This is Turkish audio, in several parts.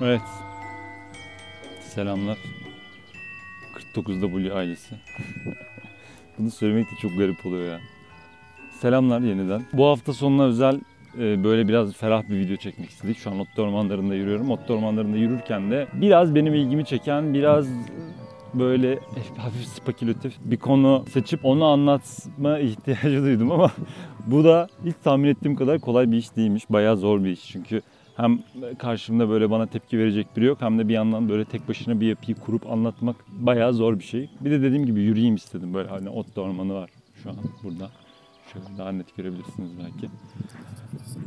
Evet. Selamlar. 49W ailesi. Bunu söylemek de çok garip oluyor ya. Selamlar yeniden. Bu hafta sonuna özel e, böyle biraz ferah bir video çekmek istedik. Şu an Otlu Ormanları'nda yürüyorum. Otlu Ormanları'nda yürürken de biraz benim ilgimi çeken, biraz böyle hafif spekülatif bir konu seçip onu anlatma ihtiyacı duydum ama bu da hiç tahmin ettiğim kadar kolay bir iş değilmiş. Bayağı zor bir iş çünkü hem karşımda böyle bana tepki verecek biri yok hem de bir yandan böyle tek başına bir yapıyı kurup anlatmak bayağı zor bir şey. Bir de dediğim gibi yürüyeyim istedim böyle hani ot ormanı var şu an burada. Şöyle daha net görebilirsiniz belki.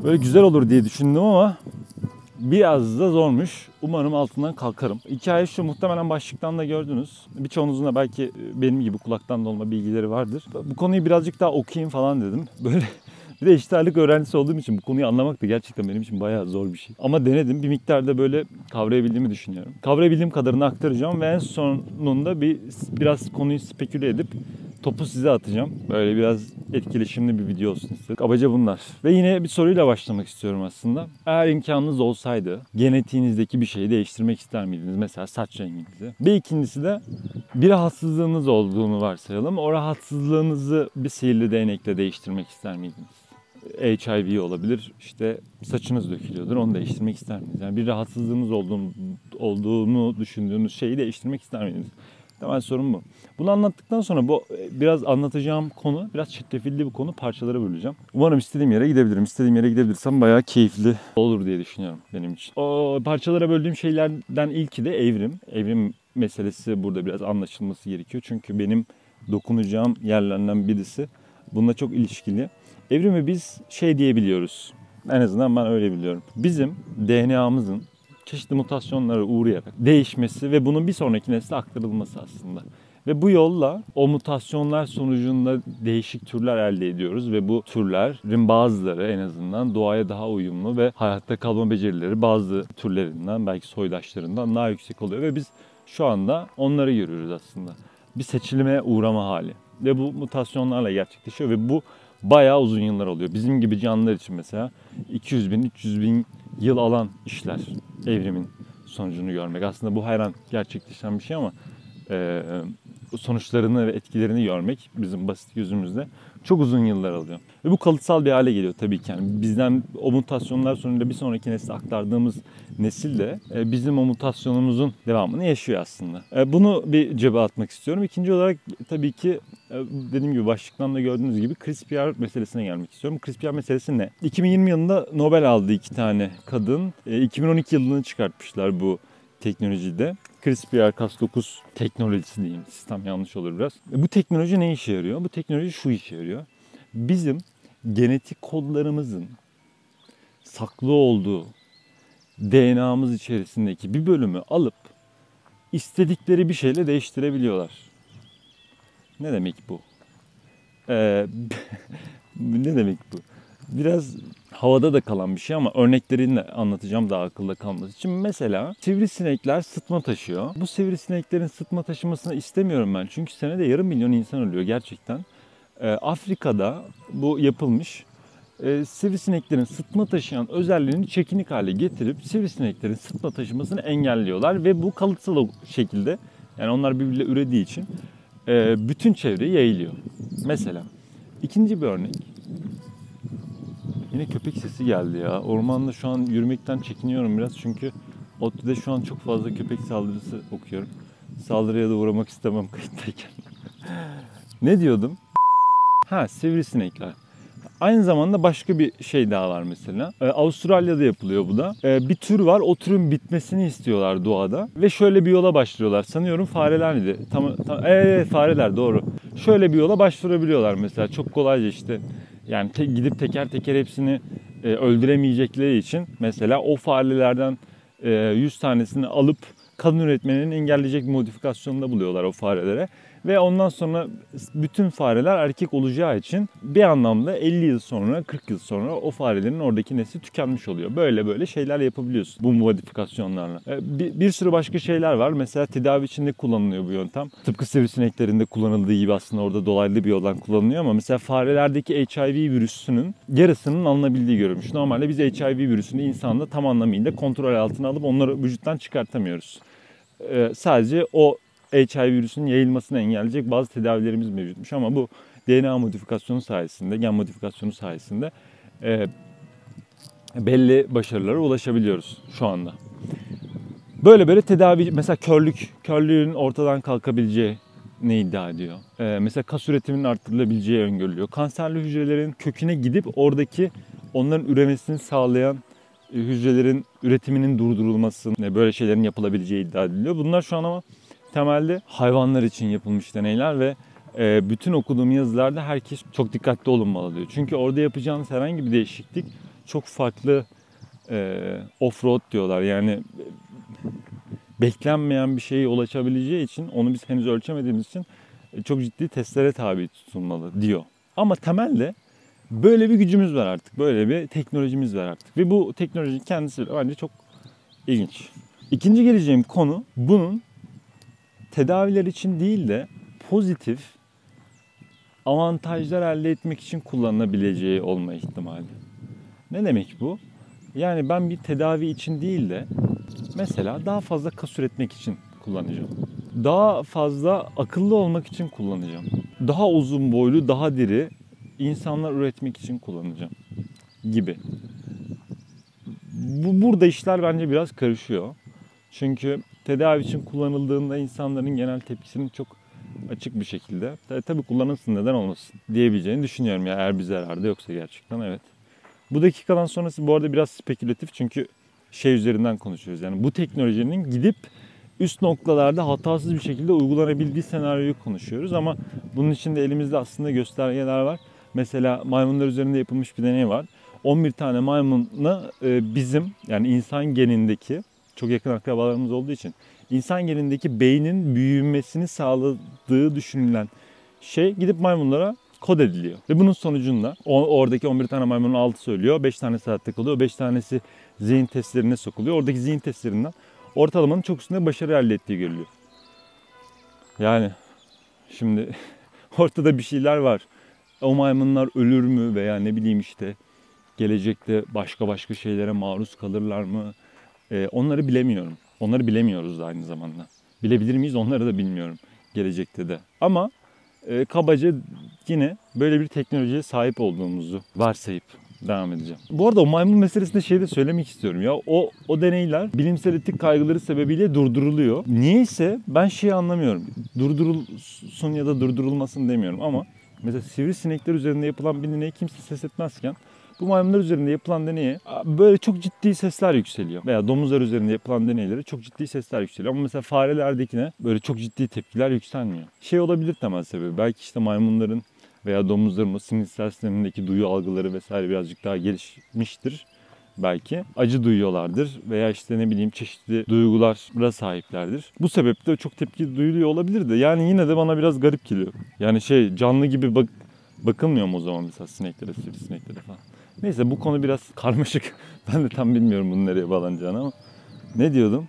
Böyle güzel olur diye düşündüm ama biraz da zormuş. Umarım altından kalkarım. Hikaye şu muhtemelen başlıktan da gördünüz. Birçoğunuzun da belki benim gibi kulaktan dolma bilgileri vardır. Bu konuyu birazcık daha okuyayım falan dedim. Böyle bir de eşit ağırlık öğrencisi olduğum için bu konuyu anlamak da gerçekten benim için bayağı zor bir şey. Ama denedim. Bir miktarda böyle kavrayabildiğimi düşünüyorum. Kavrayabildiğim kadarını aktaracağım ve en sonunda bir biraz konuyu speküle edip topu size atacağım. Böyle biraz etkileşimli bir video olsun istedim. Kabaca bunlar. Ve yine bir soruyla başlamak istiyorum aslında. Eğer imkanınız olsaydı genetiğinizdeki bir şeyi değiştirmek ister miydiniz? Mesela saç renginizi. Bir ikincisi de bir rahatsızlığınız olduğunu varsayalım. O rahatsızlığınızı bir sihirli değnekle değiştirmek ister miydiniz? HIV olabilir. İşte saçınız dökülüyordur. Onu değiştirmek ister miydiniz? Yani bir rahatsızlığınız olduğunu, olduğunu düşündüğünüz şeyi değiştirmek ister miydiniz? Temel sorun bu. Bunu anlattıktan sonra bu biraz anlatacağım konu biraz çetrefilli bir konu parçalara böleceğim. Umarım istediğim yere gidebilirim. İstediğim yere gidebilirsem bayağı keyifli olur diye düşünüyorum benim için. O parçalara böldüğüm şeylerden ilki de evrim. Evrim meselesi burada biraz anlaşılması gerekiyor. Çünkü benim dokunacağım yerlerden birisi bununla çok ilişkili. Evrimi biz şey diyebiliyoruz. En azından ben öyle biliyorum. Bizim DNA'mızın çeşitli mutasyonlara uğrayarak değişmesi ve bunun bir sonraki nesle aktarılması aslında. Ve bu yolla o mutasyonlar sonucunda değişik türler elde ediyoruz ve bu türlerin bazıları en azından doğaya daha uyumlu ve hayatta kalma becerileri bazı türlerinden belki soydaşlarından daha yüksek oluyor ve biz şu anda onları görüyoruz aslında. Bir seçilime uğrama hali ve bu mutasyonlarla gerçekleşiyor ve bu bayağı uzun yıllar oluyor. Bizim gibi canlılar için mesela 200 bin, 300 bin yıl alan işler evrimin sonucunu görmek. Aslında bu her an gerçekleşen bir şey ama e, sonuçlarını ve etkilerini görmek bizim basit gözümüzde çok uzun yıllar alıyor. Ve bu kalıtsal bir hale geliyor tabii ki. Yani bizden o mutasyonlar sonunda bir sonraki nesle aktardığımız nesil de e, bizim o mutasyonumuzun devamını yaşıyor aslında. E, bunu bir cebe atmak istiyorum. İkinci olarak tabii ki e, dediğim gibi başlıktan da gördüğünüz gibi CRISPR meselesine gelmek istiyorum. CRISPR meselesi ne? 2020 yılında Nobel aldı iki tane kadın. 2012 yılını çıkartmışlar bu teknolojide. CRISPR-Cas9 teknolojisi diyeyim. Sistem yanlış olur biraz. Bu teknoloji ne işe yarıyor? Bu teknoloji şu işe yarıyor. Bizim genetik kodlarımızın saklı olduğu DNA'mız içerisindeki bir bölümü alıp istedikleri bir şeyle değiştirebiliyorlar. Ne demek bu? Ee, ne demek bu? Biraz havada da kalan bir şey ama örnekleriyle anlatacağım daha akılda kalması için. Mesela sivrisinekler sıtma taşıyor. Bu sivrisineklerin sıtma taşımasını istemiyorum ben. Çünkü senede yarım milyon insan ölüyor gerçekten. Ee, Afrika'da bu yapılmış. Ee, sivrisineklerin sıtma taşıyan özelliğini çekinik hale getirip sivrisineklerin sıtma taşımasını engelliyorlar ve bu kalıtsal şekilde yani onlar birbiriyle ürediği için e, bütün çevreye yayılıyor. Mesela ikinci bir örnek Yine köpek sesi geldi ya. Ormanda şu an yürümekten çekiniyorum biraz çünkü ODTÜ'de şu an çok fazla köpek saldırısı okuyorum. Saldırıya da uğramak istemem kayıttayken. ne diyordum? Ha sivrisinekler. Aynı zamanda başka bir şey daha var mesela. Ee, Avustralya'da yapılıyor bu da. Ee, bir tür var. O türün bitmesini istiyorlar doğada. Ve şöyle bir yola başlıyorlar. Sanıyorum fareler miydi? Tam, tam, ee, fareler doğru. Şöyle bir yola başvurabiliyorlar mesela. Çok kolayca işte yani te, gidip teker teker hepsini e, öldüremeyecekleri için mesela o farelerden e, 100 tanesini alıp kan üretmenin engelleyecek modifikasyonunda buluyorlar o farelere. Ve ondan sonra bütün fareler erkek olacağı için bir anlamda 50 yıl sonra 40 yıl sonra o farelerin oradaki nesli tükenmiş oluyor. Böyle böyle şeyler yapabiliyorsun bu modifikasyonlarla. E, bir, bir sürü başka şeyler var. Mesela tedavi içinde kullanılıyor bu yöntem. Tıpkı sivrisineklerinde kullanıldığı gibi aslında orada dolaylı bir yoldan kullanılıyor ama mesela farelerdeki HIV virüsünün yarısının alınabildiği görülmüş. Normalde biz HIV virüsünü insanda tam anlamıyla kontrol altına alıp onları vücuttan çıkartamıyoruz. Ee, sadece o HIV virüsünün yayılmasını engelleyecek bazı tedavilerimiz mevcutmuş ama bu DNA modifikasyonu sayesinde, gen modifikasyonu sayesinde e, belli başarılara ulaşabiliyoruz şu anda. Böyle böyle tedavi, mesela körlük, körlüğün ortadan kalkabileceği ne iddia ediyor. Ee, mesela kas üretiminin arttırılabileceği öngörülüyor. Kanserli hücrelerin köküne gidip oradaki onların üremesini sağlayan e, hücrelerin üretiminin durdurulması, böyle şeylerin yapılabileceği iddia ediliyor. Bunlar şu an ama temelde hayvanlar için yapılmış deneyler ve e, bütün okuduğum yazılarda herkes çok dikkatli olunmalı diyor. Çünkü orada yapacağınız herhangi bir değişiklik çok farklı e, off-road diyorlar. Yani beklenmeyen bir şeye ulaşabileceği için onu biz henüz ölçemediğimiz için çok ciddi testlere tabi tutulmalı diyor. Ama temelde böyle bir gücümüz var artık. Böyle bir teknolojimiz var artık. Ve bu teknoloji kendisi bence çok ilginç. İkinci geleceğim konu bunun tedaviler için değil de pozitif avantajlar elde etmek için kullanılabileceği olma ihtimali. Ne demek bu? Yani ben bir tedavi için değil de mesela daha fazla kas üretmek için kullanacağım. Daha fazla akıllı olmak için kullanacağım. Daha uzun boylu, daha diri insanlar üretmek için kullanacağım gibi. Bu burada işler bence biraz karışıyor. Çünkü tedavi için kullanıldığında insanların genel tepkisinin çok açık bir şekilde tabii kullanılsın neden olmasın diyebileceğini düşünüyorum ya eğer bir zararda yoksa gerçekten evet. Bu dakikadan sonrası bu arada biraz spekülatif çünkü şey üzerinden konuşuyoruz. Yani bu teknolojinin gidip üst noktalarda hatasız bir şekilde uygulanabildiği senaryoyu konuşuyoruz ama bunun için de elimizde aslında göstergeler var. Mesela maymunlar üzerinde yapılmış bir deney var. 11 tane maymunla bizim yani insan genindeki çok yakın akrabalarımız olduğu için insan genindeki beynin büyümesini sağladığı düşünülen şey gidip maymunlara kod ediliyor. Ve bunun sonucunda oradaki 11 tane maymunun 6 söylüyor. 5 tanesi hayatta kalıyor. 5 tanesi zihin testlerine sokuluyor. Oradaki zihin testlerinden ortalamanın çok üstünde başarı elde ettiği görülüyor. Yani şimdi ortada bir şeyler var. O maymunlar ölür mü veya ne bileyim işte gelecekte başka başka şeylere maruz kalırlar mı? Ee, onları bilemiyorum. Onları bilemiyoruz da aynı zamanda. Bilebilir miyiz onları da bilmiyorum gelecekte de. Ama e, kabaca yine böyle bir teknolojiye sahip olduğumuzu varsayıp devam edeceğim. Bu arada o maymun meselesinde şey de söylemek istiyorum ya. O, o deneyler bilimsel etik kaygıları sebebiyle durduruluyor. Niyeyse ben şeyi anlamıyorum. Durdurulsun ya da durdurulmasın demiyorum ama mesela sivrisinekler üzerinde yapılan bir deney kimse ses etmezken bu maymunlar üzerinde yapılan deneye böyle çok ciddi sesler yükseliyor. Veya domuzlar üzerinde yapılan deneylere çok ciddi sesler yükseliyor. Ama mesela farelerdekine böyle çok ciddi tepkiler yükselmiyor. Şey olabilir temel sebebi. Belki işte maymunların veya domuzların o sinirsel sistemindeki duyu algıları vesaire birazcık daha gelişmiştir belki. Acı duyuyorlardır veya işte ne bileyim çeşitli duygulara sahiplerdir. Bu sebeple çok tepki duyuluyor olabilir de yani yine de bana biraz garip geliyor. Yani şey canlı gibi bak bakılmıyor mu o zaman mesela sineklere, sivrisineklere falan. Neyse bu konu biraz karmaşık. Ben de tam bilmiyorum bunun nereye bağlanacağını ama. Ne diyordum?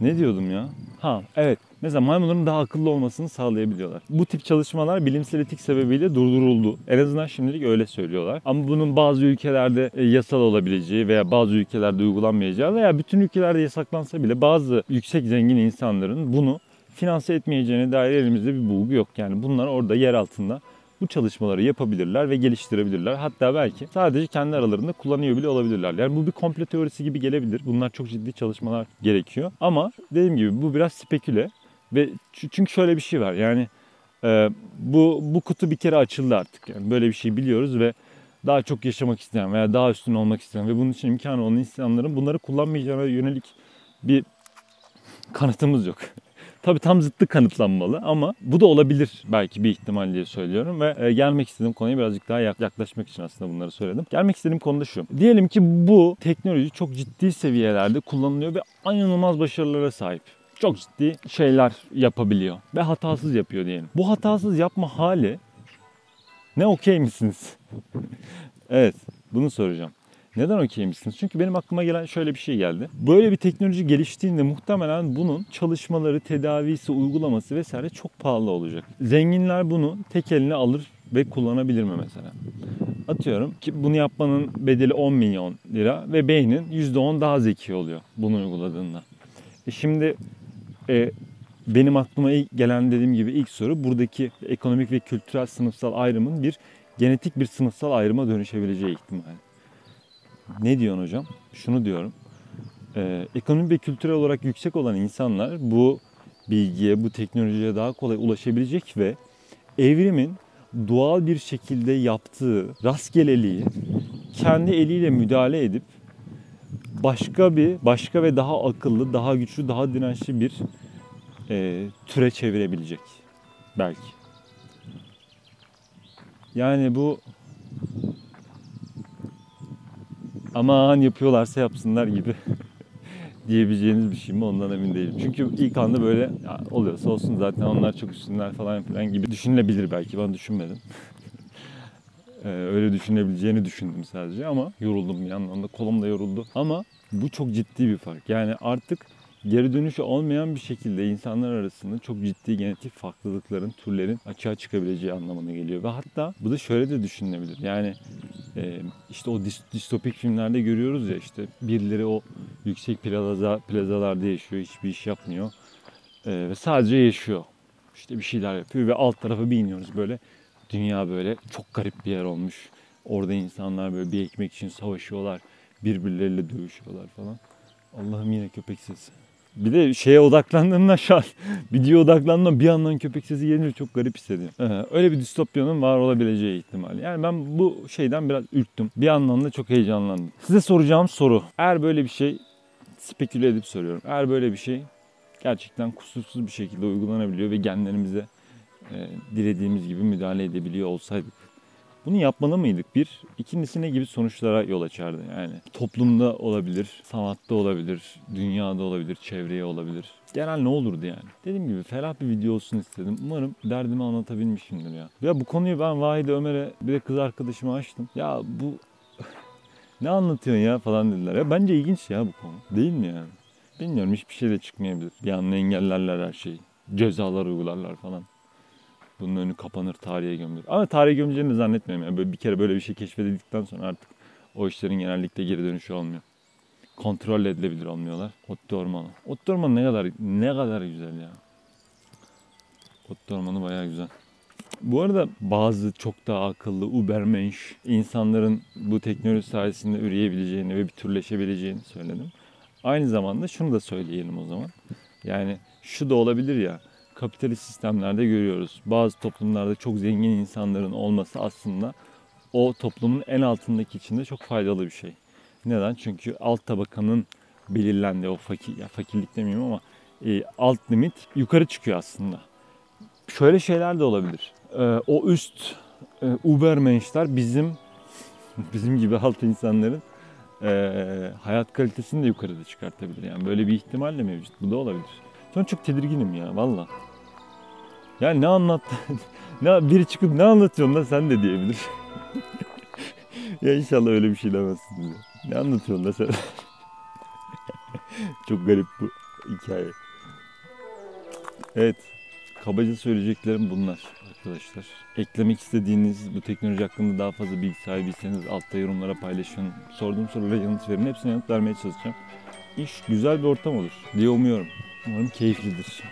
Ne diyordum ya? Ha evet. Mesela maymunların daha akıllı olmasını sağlayabiliyorlar. Bu tip çalışmalar bilimsel etik sebebiyle durduruldu. En azından şimdilik öyle söylüyorlar. Ama bunun bazı ülkelerde e, yasal olabileceği veya bazı ülkelerde uygulanmayacağı veya bütün ülkelerde yasaklansa bile bazı yüksek zengin insanların bunu finanse etmeyeceğine dair elimizde bir bulgu yok. Yani bunlar orada yer altında bu çalışmaları yapabilirler ve geliştirebilirler. Hatta belki sadece kendi aralarında kullanıyor bile olabilirler. Yani bu bir komple teorisi gibi gelebilir. Bunlar çok ciddi çalışmalar gerekiyor. Ama dediğim gibi bu biraz speküle ve çünkü şöyle bir şey var. Yani e, bu bu kutu bir kere açıldı artık. Yani böyle bir şey biliyoruz ve daha çok yaşamak isteyen veya daha üstün olmak isteyen ve bunun için imkanı olan insanların bunları kullanmayacağına yönelik bir kanıtımız yok. Tabii tam zıttı kanıtlanmalı ama bu da olabilir belki bir ihtimal diye söylüyorum ve e, gelmek istediğim konuya birazcık daha yaklaşmak için aslında bunları söyledim. Gelmek istediğim konu da şu. Diyelim ki bu teknoloji çok ciddi seviyelerde kullanılıyor ve inanılmaz başarılara sahip. çok ciddi şeyler yapabiliyor ve hatasız yapıyor diyelim. Bu hatasız yapma hali ne okey misiniz? evet, bunu soracağım. Neden okey misiniz? Çünkü benim aklıma gelen şöyle bir şey geldi. Böyle bir teknoloji geliştiğinde muhtemelen bunun çalışmaları, tedavisi, uygulaması vesaire çok pahalı olacak. Zenginler bunu tek eline alır ve kullanabilir mi mesela? Atıyorum ki bunu yapmanın bedeli 10 milyon lira ve beynin %10 daha zeki oluyor bunu uyguladığında. E şimdi e, benim aklıma ilk gelen dediğim gibi ilk soru buradaki ekonomik ve kültürel sınıfsal ayrımın bir genetik bir sınıfsal ayrıma dönüşebileceği ihtimali. Ne diyorsun hocam? Şunu diyorum. Ee, ekonomik ve kültürel olarak yüksek olan insanlar bu bilgiye, bu teknolojiye daha kolay ulaşabilecek ve evrimin doğal bir şekilde yaptığı rastgeleliği kendi eliyle müdahale edip başka bir, başka ve daha akıllı, daha güçlü, daha dirençli bir e, türe çevirebilecek belki. Yani bu aman yapıyorlarsa yapsınlar gibi diyebileceğiniz bir şey mi ondan emin değilim. Çünkü ilk anda böyle ya oluyorsa olsun zaten onlar çok üstünler falan filan gibi düşünülebilir belki ben düşünmedim. ee, öyle düşünebileceğini düşündüm sadece ama yoruldum bir yandan da kolum da yoruldu. Ama bu çok ciddi bir fark. Yani artık geri dönüşü olmayan bir şekilde insanlar arasında çok ciddi genetik farklılıkların, türlerin açığa çıkabileceği anlamına geliyor. Ve hatta bu da şöyle de düşünülebilir. Yani e, işte o distopik filmlerde görüyoruz ya işte birileri o yüksek plaza, plazalarda yaşıyor, hiçbir iş yapmıyor e, ve sadece yaşıyor. İşte bir şeyler yapıyor ve alt tarafa bir iniyoruz böyle. Dünya böyle çok garip bir yer olmuş. Orada insanlar böyle bir ekmek için savaşıyorlar. Birbirleriyle dövüşüyorlar falan. Allah'ım yine köpek sesi. Bir de şeye odaklandığımda şu an videoya odaklandığımda bir yandan köpek sesi gelince çok garip hissediyorum. Öyle bir distopyanın var olabileceği ihtimali. Yani ben bu şeyden biraz ürktüm. Bir yandan da çok heyecanlandım. Size soracağım soru. Eğer böyle bir şey speküle edip soruyorum. Eğer böyle bir şey gerçekten kusursuz bir şekilde uygulanabiliyor ve genlerimize e, dilediğimiz gibi müdahale edebiliyor olsaydık bunu yapmalı mıydık? Bir. İkincisi ne gibi sonuçlara yol açardı? Yani toplumda olabilir, sanatta olabilir, dünyada olabilir, çevreye olabilir. Genel ne olurdu yani? Dediğim gibi ferah bir video olsun istedim. Umarım derdimi anlatabilmişimdir ya. Ya bu konuyu ben Vahide Ömer'e bir de kız arkadaşıma açtım. Ya bu ne anlatıyorsun ya falan dediler. Ya bence ilginç ya bu konu. Değil mi yani? Bilmiyorum hiçbir şey de çıkmayabilir. Bir anda engellerler her şeyi. Cezalar uygularlar falan. Bunun önü kapanır, tarihe gömülür. Ama tarihe gömüleceğini zannetmiyorum. Yani böyle bir kere böyle bir şey keşfedildikten sonra artık o işlerin genellikle geri dönüşü olmuyor. Kontrol edilebilir olmuyorlar. Ottu Ormanı. Ottu Ormanı ne kadar ne kadar güzel ya. Ottu Ormanı bayağı güzel. Bu arada bazı çok daha akıllı Ubermensch insanların bu teknoloji sayesinde üreyebileceğini ve bir türleşebileceğini söyledim. Aynı zamanda şunu da söyleyelim o zaman. Yani şu da olabilir ya kapitalist sistemlerde görüyoruz. Bazı toplumlarda çok zengin insanların olması aslında o toplumun en altındaki içinde çok faydalı bir şey. Neden? Çünkü alt tabakanın belirlendiği o fakir, ya fakirlik demeyeyim ama e, alt limit yukarı çıkıyor aslında. Şöyle şeyler de olabilir. E, o üst e, Ubermenschler bizim bizim gibi alt insanların e, hayat kalitesini de yukarıda çıkartabilir. Yani böyle bir ihtimal de mevcut. Bu da olabilir. Son çok tedirginim ya valla. Ya ne anlattı? ne biri çıkıp ne anlatıyorsun da sen de diyebilir. ya inşallah öyle bir şey demezsin diye. Ne anlatıyorsun da sen? Çok garip bu hikaye. Evet. Kabaca söyleyeceklerim bunlar arkadaşlar. Eklemek istediğiniz bu teknoloji hakkında daha fazla bilgi sahibiyseniz altta yorumlara paylaşın. Sorduğum sorulara yanıt verin. Hepsine yanıt vermeye çalışacağım. İş güzel bir ortam olur diye umuyorum. Umarım keyiflidir.